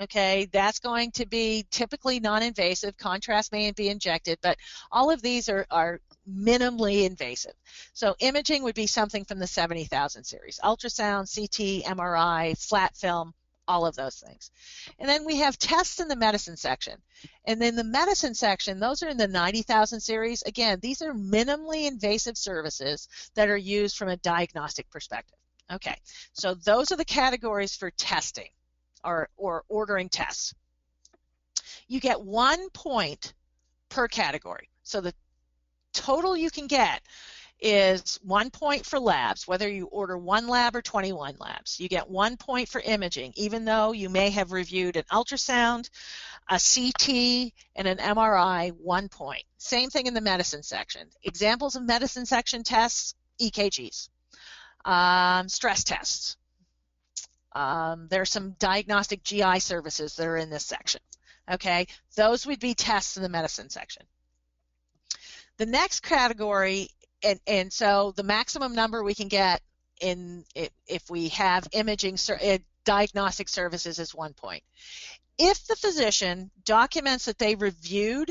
Okay, that's going to be typically non-invasive. Contrast may be injected, but all of these are, are minimally invasive. So imaging would be something from the 70,000 series. Ultrasound, CT, MRI, flat film, all of those things. And then we have tests in the medicine section. And then the medicine section, those are in the 90,000 series. Again, these are minimally invasive services that are used from a diagnostic perspective. Okay, so those are the categories for testing or, or ordering tests. You get one point per category. So the total you can get is one point for labs, whether you order one lab or 21 labs. You get one point for imaging, even though you may have reviewed an ultrasound, a CT, and an MRI, one point. Same thing in the medicine section. Examples of medicine section tests, EKGs, um, stress tests. Um, there are some diagnostic GI services that are in this section. Okay, those would be tests in the medicine section. The next category and and so the maximum number we can get in if we have imaging eh, diagnostic services is one point. If the physician documents that they reviewed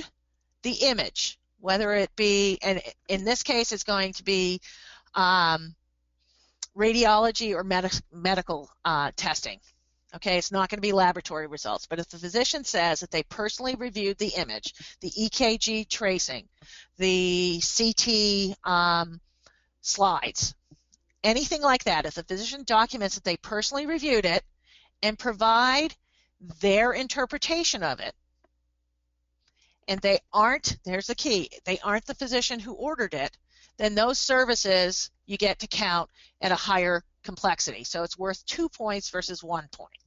the image, whether it be, and in this case it's going to be um, radiology or med medical uh, testing, Okay, it's not going to be laboratory results, but if the physician says that they personally reviewed the image, the EKG tracing, the CT um, slides, anything like that, if the physician documents that they personally reviewed it and provide their interpretation of it, and they aren't, there's the key, they aren't the physician who ordered it, then those services you get to count at a higher complexity. So it's worth two points versus one point.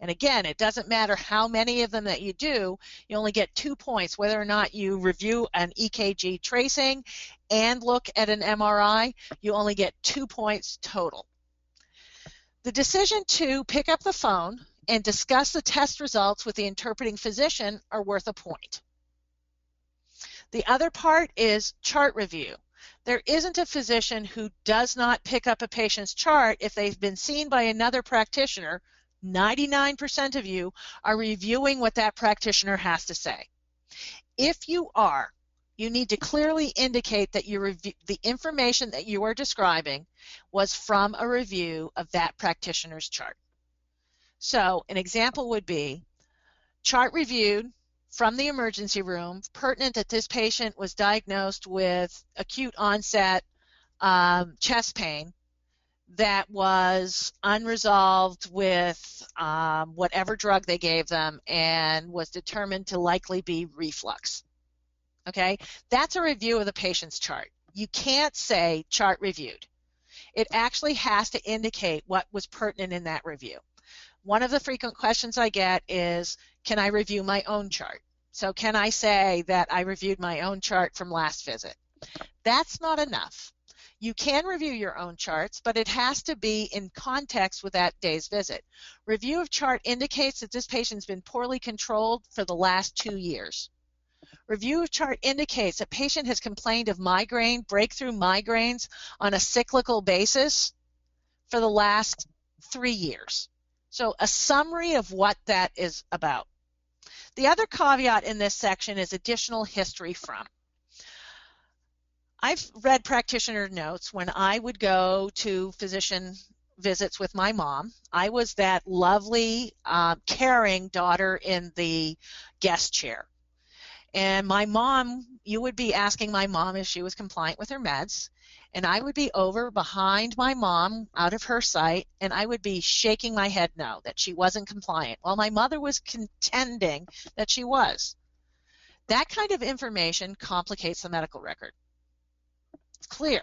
And again, it doesn't matter how many of them that you do, you only get two points whether or not you review an EKG tracing and look at an MRI, you only get two points total. The decision to pick up the phone and discuss the test results with the interpreting physician are worth a point. The other part is chart review. There isn't a physician who does not pick up a patient's chart if they've been seen by another practitioner. 99% of you are reviewing what that practitioner has to say. If you are, you need to clearly indicate that you the information that you are describing was from a review of that practitioner's chart. So an example would be chart reviewed from the emergency room pertinent that this patient was diagnosed with acute onset um, chest pain that was unresolved with um, whatever drug they gave them and was determined to likely be reflux. Okay, that's a review of the patient's chart. You can't say chart reviewed. It actually has to indicate what was pertinent in that review. One of the frequent questions I get is, can I review my own chart? So can I say that I reviewed my own chart from last visit? That's not enough. You can review your own charts, but it has to be in context with that day's visit. Review of chart indicates that this patient's been poorly controlled for the last two years. Review of chart indicates that patient has complained of migraine, breakthrough migraines on a cyclical basis for the last three years. So a summary of what that is about. The other caveat in this section is additional history from. I've read practitioner notes when I would go to physician visits with my mom. I was that lovely, uh, caring daughter in the guest chair. And my mom, you would be asking my mom if she was compliant with her meds and I would be over behind my mom out of her sight, and I would be shaking my head no, that she wasn't compliant, while my mother was contending that she was. That kind of information complicates the medical record. It's clear.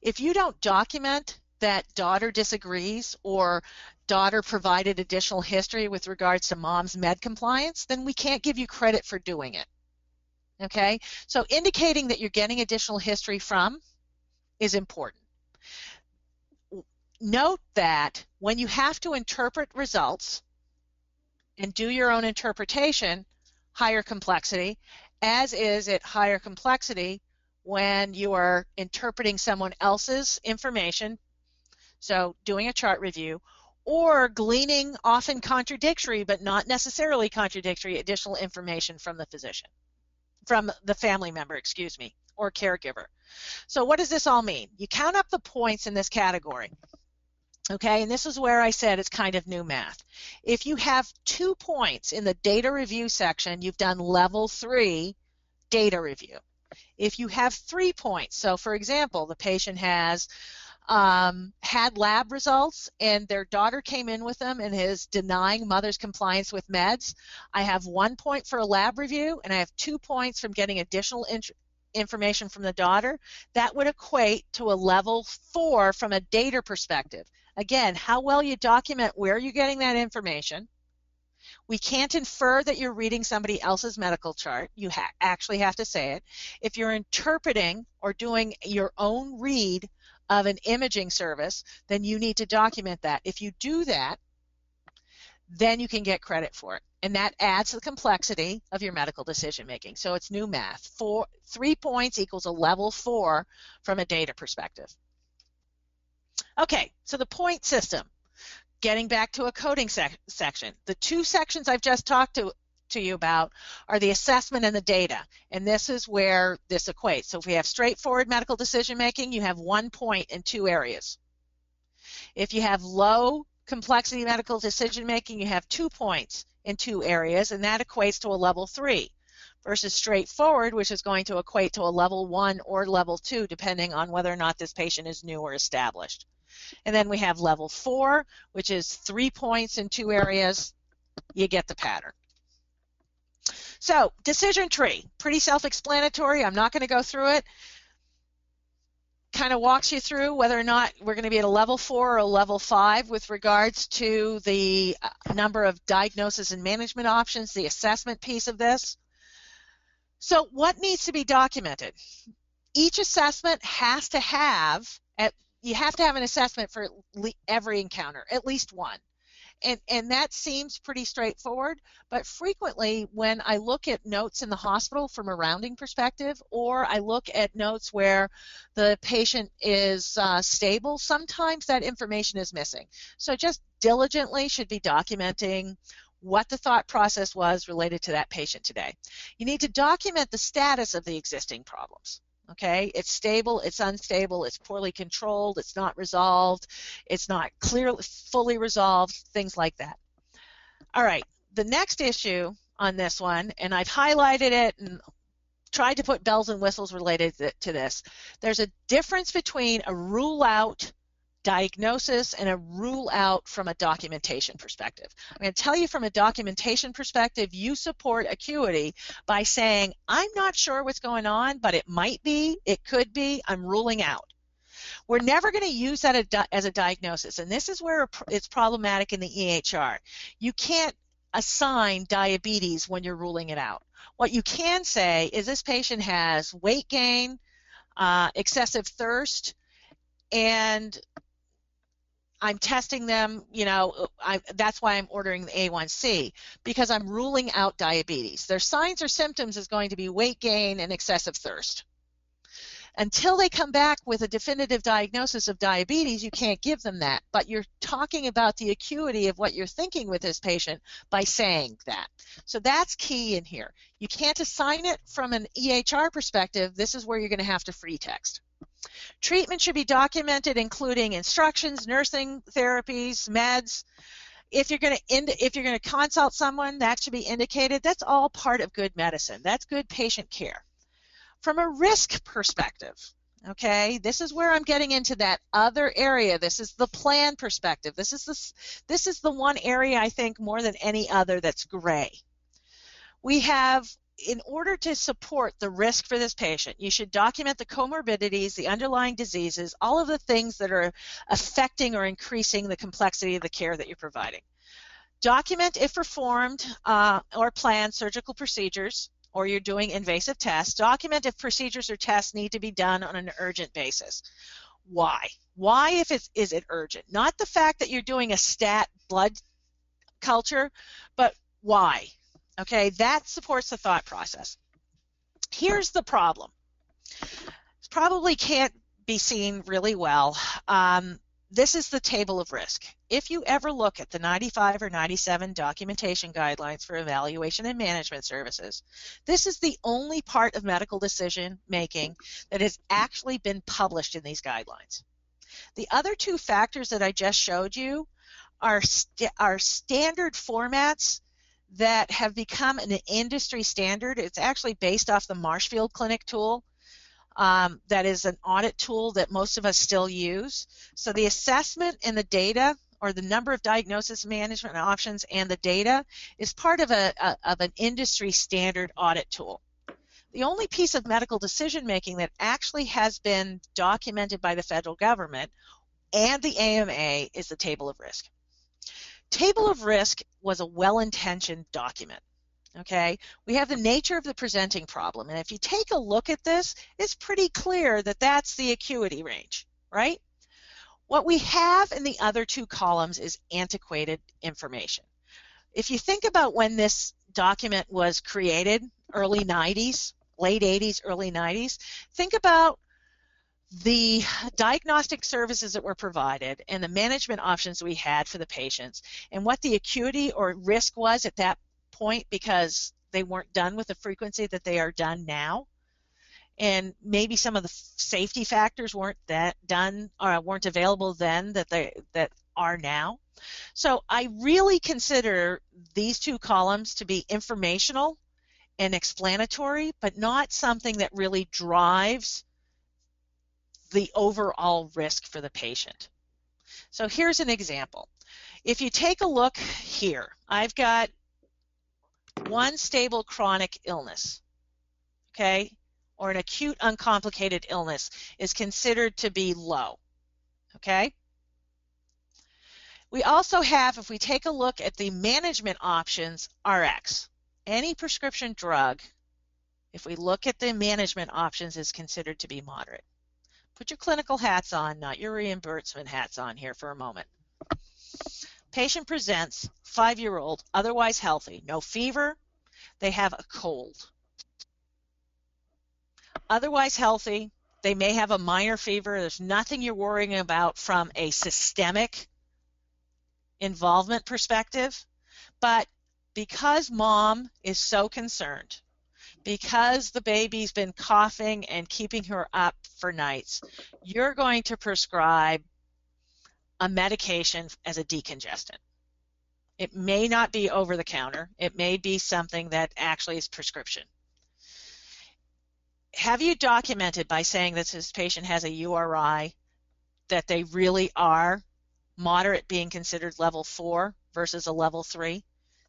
If you don't document that daughter disagrees or daughter provided additional history with regards to mom's med compliance, then we can't give you credit for doing it. Okay? So indicating that you're getting additional history from is important. Note that when you have to interpret results and do your own interpretation, higher complexity, as is it higher complexity when you are interpreting someone else's information, so doing a chart review, or gleaning often contradictory but not necessarily contradictory additional information from the physician, from the family member, excuse me, or caregiver. So what does this all mean? You count up the points in this category. Okay, and this is where I said it's kind of new math. If you have two points in the data review section, you've done level three data review. If you have three points, so for example, the patient has um, had lab results and their daughter came in with them and is denying mother's compliance with meds, I have one point for a lab review and I have two points from getting additional information from the daughter, that would equate to a level four from a data perspective. Again, how well you document where you're getting that information. We can't infer that you're reading somebody else's medical chart. You ha actually have to say it. If you're interpreting or doing your own read of an imaging service, then you need to document that. If you do that, then you can get credit for it. And that adds to the complexity of your medical decision making. So it's new math. Four, three points equals a level four from a data perspective. Okay, so the point system. Getting back to a coding sec section. The two sections I've just talked to, to you about are the assessment and the data. And this is where this equates. So if we have straightforward medical decision making, you have one point in two areas. If you have low complexity medical decision making, you have two points in two areas, and that equates to a level three versus straightforward, which is going to equate to a level one or level two, depending on whether or not this patient is new or established. And then we have level four, which is three points in two areas. You get the pattern. So decision tree, pretty self-explanatory. I'm not going to go through it. Kind of walks you through whether or not we're going to be at a level four or a level five with regards to the uh, number of diagnosis and management options, the assessment piece of this. So what needs to be documented? Each assessment has to have, at, you have to have an assessment for every encounter, at least one. And, and that seems pretty straightforward, but frequently when I look at notes in the hospital from a rounding perspective, or I look at notes where the patient is uh, stable, sometimes that information is missing. So just diligently should be documenting what the thought process was related to that patient today. You need to document the status of the existing problems. Okay, it's stable, it's unstable, it's poorly controlled, it's not resolved, it's not clearly fully resolved, things like that. All right, the next issue on this one, and I've highlighted it and tried to put bells and whistles related to this. There's a difference between a rule out diagnosis and a rule out from a documentation perspective. I'm going to tell you from a documentation perspective, you support acuity by saying, I'm not sure what's going on, but it might be, it could be, I'm ruling out. We're never going to use that as a diagnosis, and this is where it's problematic in the EHR. You can't assign diabetes when you're ruling it out. What you can say is this patient has weight gain, uh, excessive thirst, and I'm testing them, you know, uh, I, that's why I'm ordering the A1C because I'm ruling out diabetes. Their signs or symptoms is going to be weight gain and excessive thirst. Until they come back with a definitive diagnosis of diabetes, you can't give them that. But you're talking about the acuity of what you're thinking with this patient by saying that. So that's key in here. You can't assign it from an EHR perspective. This is where you're going to have to free text. Treatment should be documented, including instructions, nursing therapies, meds. If you're going to if you're going to consult someone, that should be indicated. That's all part of good medicine. That's good patient care. From a risk perspective, okay, this is where I'm getting into that other area. This is the plan perspective. This is this is the one area I think more than any other that's gray. We have in order to support the risk for this patient, you should document the comorbidities, the underlying diseases, all of the things that are affecting or increasing the complexity of the care that you're providing. Document if performed uh, or planned surgical procedures or you're doing invasive tests. Document if procedures or tests need to be done on an urgent basis. Why? Why if it's is it urgent? Not the fact that you're doing a stat blood culture, but why? Okay, that supports the thought process. Here's the problem. This probably can't be seen really well. Um, this is the table of risk. If you ever look at the 95 or 97 documentation guidelines for evaluation and management services, this is the only part of medical decision making that has actually been published in these guidelines. The other two factors that I just showed you are, st are standard formats that have become an industry standard. It's actually based off the Marshfield Clinic tool. Um, that is an audit tool that most of us still use. So the assessment and the data or the number of diagnosis management options and the data is part of, a, a, of an industry standard audit tool. The only piece of medical decision making that actually has been documented by the federal government and the AMA is the table of risk. Table of risk was a well-intentioned document. Okay, we have the nature of the presenting problem, and if you take a look at this, it's pretty clear that that's the acuity range, right? What we have in the other two columns is antiquated information. If you think about when this document was created, early 90s, late 80s, early 90s, think about the diagnostic services that were provided and the management options we had for the patients and what the acuity or risk was at that point because they weren't done with the frequency that they are done now. And maybe some of the safety factors weren't that done or uh, weren't available then that they that are now. So i really consider these two columns to be informational and explanatory but not something that really drives the overall risk for the patient. So here's an example. If you take a look here, I've got one stable chronic illness, okay, or an acute uncomplicated illness is considered to be low, okay? We also have, if we take a look at the management options, RX. Any prescription drug, if we look at the management options, is considered to be moderate. Put your clinical hats on, not your reimbursement hats on here for a moment. Patient presents, five-year-old, otherwise healthy, no fever, they have a cold. Otherwise healthy, they may have a minor fever, there's nothing you're worrying about from a systemic involvement perspective, but because mom is so concerned, because the baby's been coughing and keeping her up for nights, you're going to prescribe a medication as a decongestant. It may not be over the counter, it may be something that actually is prescription. Have you documented by saying that this patient has a URI that they really are moderate being considered level four versus a level three?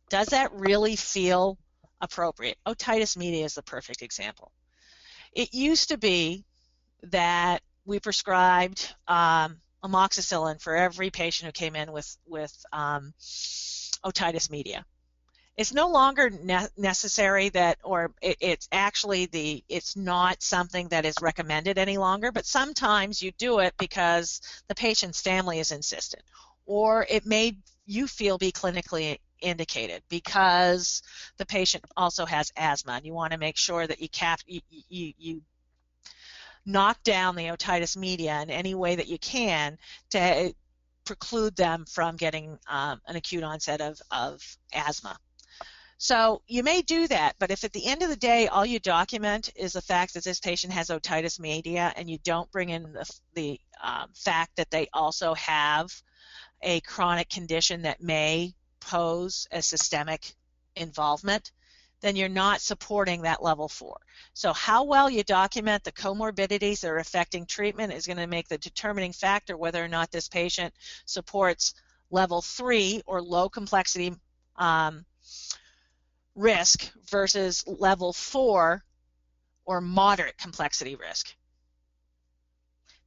Does that really feel appropriate? Otitis media is the perfect example. It used to be that we prescribed um, amoxicillin for every patient who came in with with um, otitis media. It's no longer ne- necessary that, or it, it's actually the, it's not something that is recommended any longer. But sometimes you do it because the patient's family is insistent, or it may you feel be clinically indicated because the patient also has asthma and you want to make sure that you cap you, you, you knock down the otitis media in any way that you can to preclude them from getting um, an acute onset of, of asthma. So you may do that, but if at the end of the day all you document is the fact that this patient has otitis media and you don't bring in the, the um, fact that they also have a chronic condition that may pose a systemic involvement, then you're not supporting that level four. So how well you document the comorbidities that are affecting treatment is going to make the determining factor whether or not this patient supports level three or low complexity um, risk versus level four or moderate complexity risk.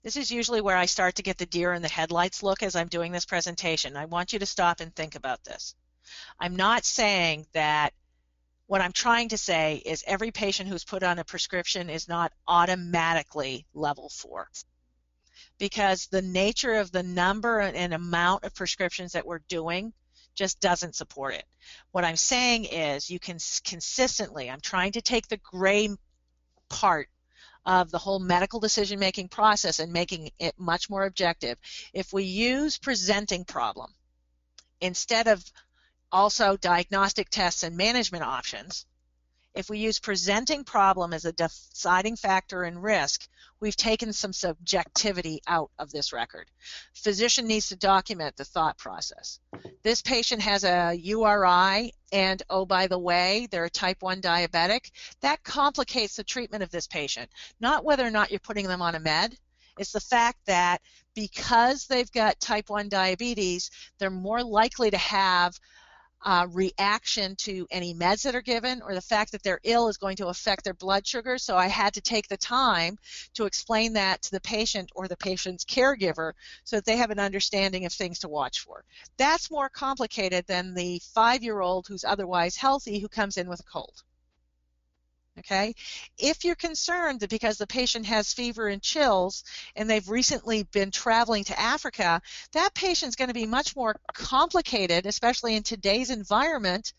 This is usually where I start to get the deer in the headlights look as I'm doing this presentation. I want you to stop and think about this. I'm not saying that what I'm trying to say is every patient who's put on a prescription is not automatically level four because the nature of the number and amount of prescriptions that we're doing just doesn't support it. What I'm saying is you can consistently, I'm trying to take the gray part of the whole medical decision making process and making it much more objective. If we use presenting problem instead of also diagnostic tests and management options. If we use presenting problem as a deciding factor in risk, we've taken some subjectivity out of this record. Physician needs to document the thought process. This patient has a URI and oh by the way, they're a type 1 diabetic. That complicates the treatment of this patient. Not whether or not you're putting them on a med, it's the fact that because they've got type 1 diabetes, they're more likely to have uh, reaction to any meds that are given or the fact that they're ill is going to affect their blood sugar. So I had to take the time to explain that to the patient or the patient's caregiver so that they have an understanding of things to watch for. That's more complicated than the five year old who's otherwise healthy who comes in with a cold. Okay? If you're concerned that because the patient has fever and chills and they've recently been traveling to Africa, that patient's going to be much more complicated, especially in today's environment,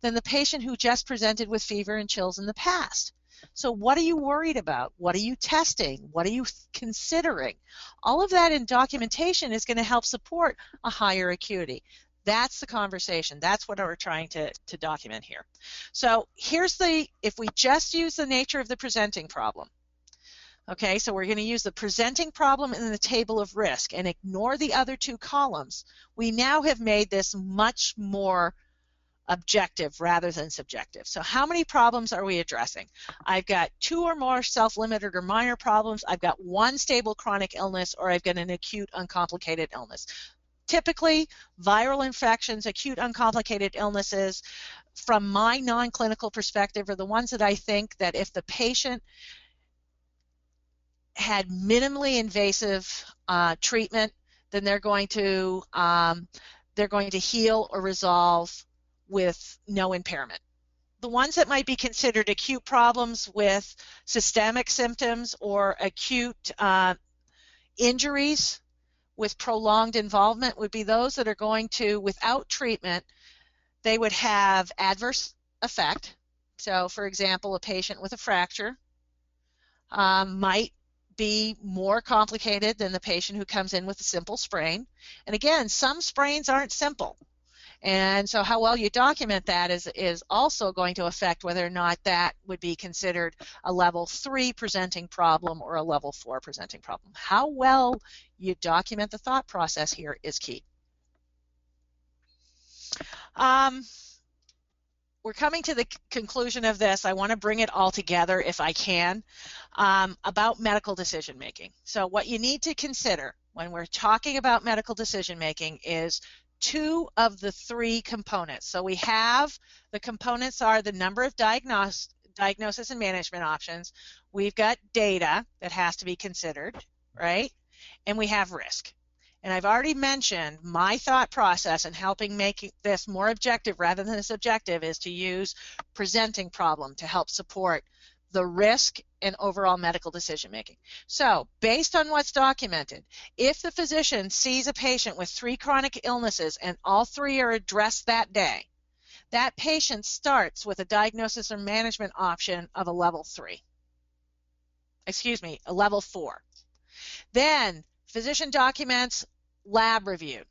than the patient who just presented with fever and chills in the past. So, what are you worried about? What are you testing? What are you considering? All of that in documentation is going to help support a higher acuity. That's the conversation. That's what we're trying to, to document here. So here's the, if we just use the nature of the presenting problem, okay, so we're going to use the presenting problem in the table of risk and ignore the other two columns, we now have made this much more objective rather than subjective. So how many problems are we addressing? I've got two or more self-limited or minor problems, I've got one stable chronic illness, or I've got an acute uncomplicated illness. Typically viral infections, acute uncomplicated illnesses, from my non-clinical perspective, are the ones that I think that if the patient had minimally invasive uh, treatment, then they're going to um, they're going to heal or resolve with no impairment. The ones that might be considered acute problems with systemic symptoms or acute uh, injuries with prolonged involvement would be those that are going to, without treatment, they would have adverse effect. So, for example, a patient with a fracture um, might be more complicated than the patient who comes in with a simple sprain. And again, some sprains aren't simple. And so how well you document that is, is also going to affect whether or not that would be considered a level 3 presenting problem or a level 4 presenting problem. How well you document the thought process here is key. Um, we're coming to the conclusion of this. I want to bring it all together if I can um, about medical decision making. So what you need to consider when we're talking about medical decision making is two of the three components. So we have the components are the number of diagnos diagnosis and management options. We've got data that has to be considered, right? And we have risk. And I've already mentioned my thought process in helping make this more objective rather than subjective is to use presenting problem to help support the risk and overall medical decision making. So, based on what's documented, if the physician sees a patient with three chronic illnesses and all three are addressed that day, that patient starts with a diagnosis or management option of a level three. Excuse me, a level four. Then physician documents lab review.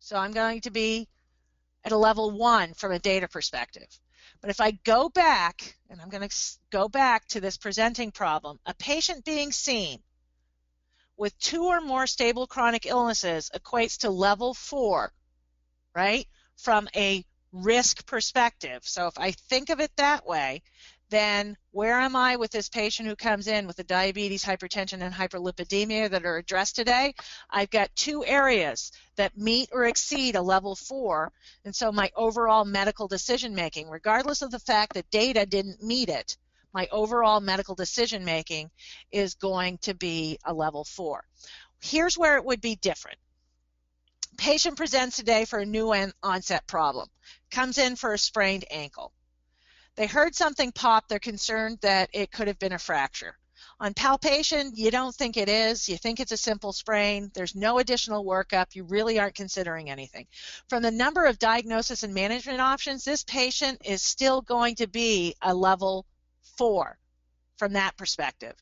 So I'm going to be at a level one from a data perspective. But if I go back, and I'm going to go back to this presenting problem, a patient being seen with two or more stable chronic illnesses equates to level four, right, from a risk perspective. So if I think of it that way, then where am I with this patient who comes in with the diabetes, hypertension, and hyperlipidemia that are addressed today? I've got two areas that meet or exceed a level four, and so my overall medical decision making, regardless of the fact that data didn't meet it, my overall medical decision making is going to be a level four. Here's where it would be different. Patient presents today for a new onset problem, comes in for a sprained ankle. They heard something pop, they're concerned that it could have been a fracture. On palpation, you don't think it is. You think it's a simple sprain. There's no additional workup. You really aren't considering anything. From the number of diagnosis and management options, this patient is still going to be a level four from that perspective.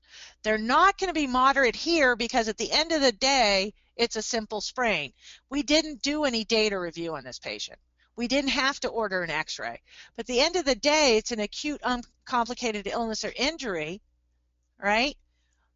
They're not going to be moderate here because at the end of the day, it's a simple sprain. We didn't do any data review on this patient. We didn't have to order an x-ray. But at the end of the day, it's an acute uncomplicated illness or injury, right?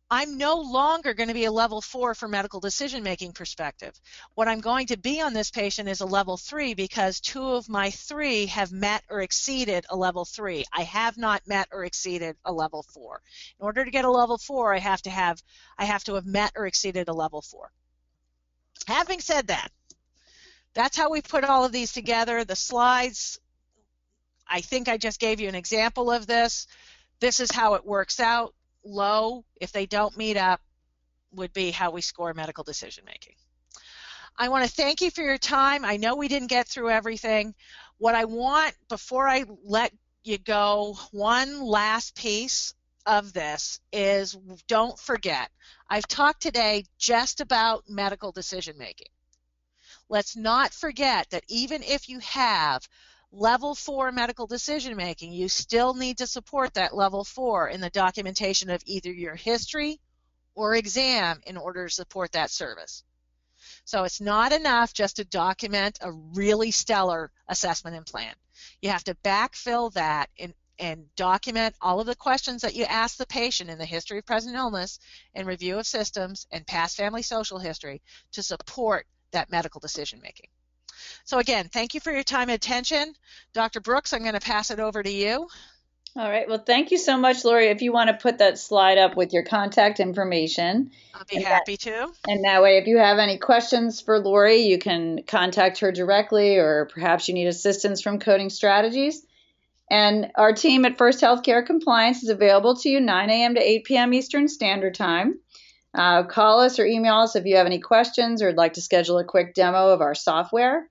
I'm no longer going to be a level four for medical decision making perspective. What I'm going to be on this patient is a level three because two of my three have met or exceeded a level three. I have not met or exceeded a level four. In order to get a level four, I have to have I have to have met or exceeded a level four. Having said that, that's how we put all of these together. The slides, I think I just gave you an example of this. This is how it works out. Low, if they don't meet up, would be how we score medical decision making. I want to thank you for your time. I know we didn't get through everything. What I want, before I let you go, one last piece of this is don't forget, I've talked today just about medical decision making. Let's not forget that even if you have level four medical decision making, you still need to support that level four in the documentation of either your history or exam in order to support that service. So it's not enough just to document a really stellar assessment and plan. You have to backfill that in, and document all of the questions that you ask the patient in the history of present illness and review of systems and past family social history to support that medical decision making. So again, thank you for your time and attention. Dr. Brooks, I'm going to pass it over to you. All right. Well, thank you so much, Lori. If you want to put that slide up with your contact information. I'll be happy that, to. And that way, if you have any questions for Lori, you can contact her directly, or perhaps you need assistance from coding strategies. And our team at First Healthcare Compliance is available to you 9 a.m. to 8 p.m. Eastern Standard Time. Uh, call us or email us if you have any questions or would like to schedule a quick demo of our software.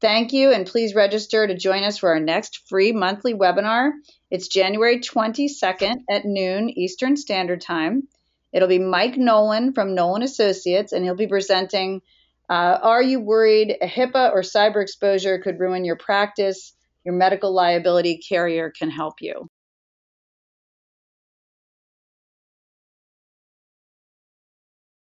Thank you, and please register to join us for our next free monthly webinar. It's January 22nd at noon Eastern Standard Time. It'll be Mike Nolan from Nolan Associates, and he'll be presenting uh, Are you worried a HIPAA or cyber exposure could ruin your practice? Your medical liability carrier can help you.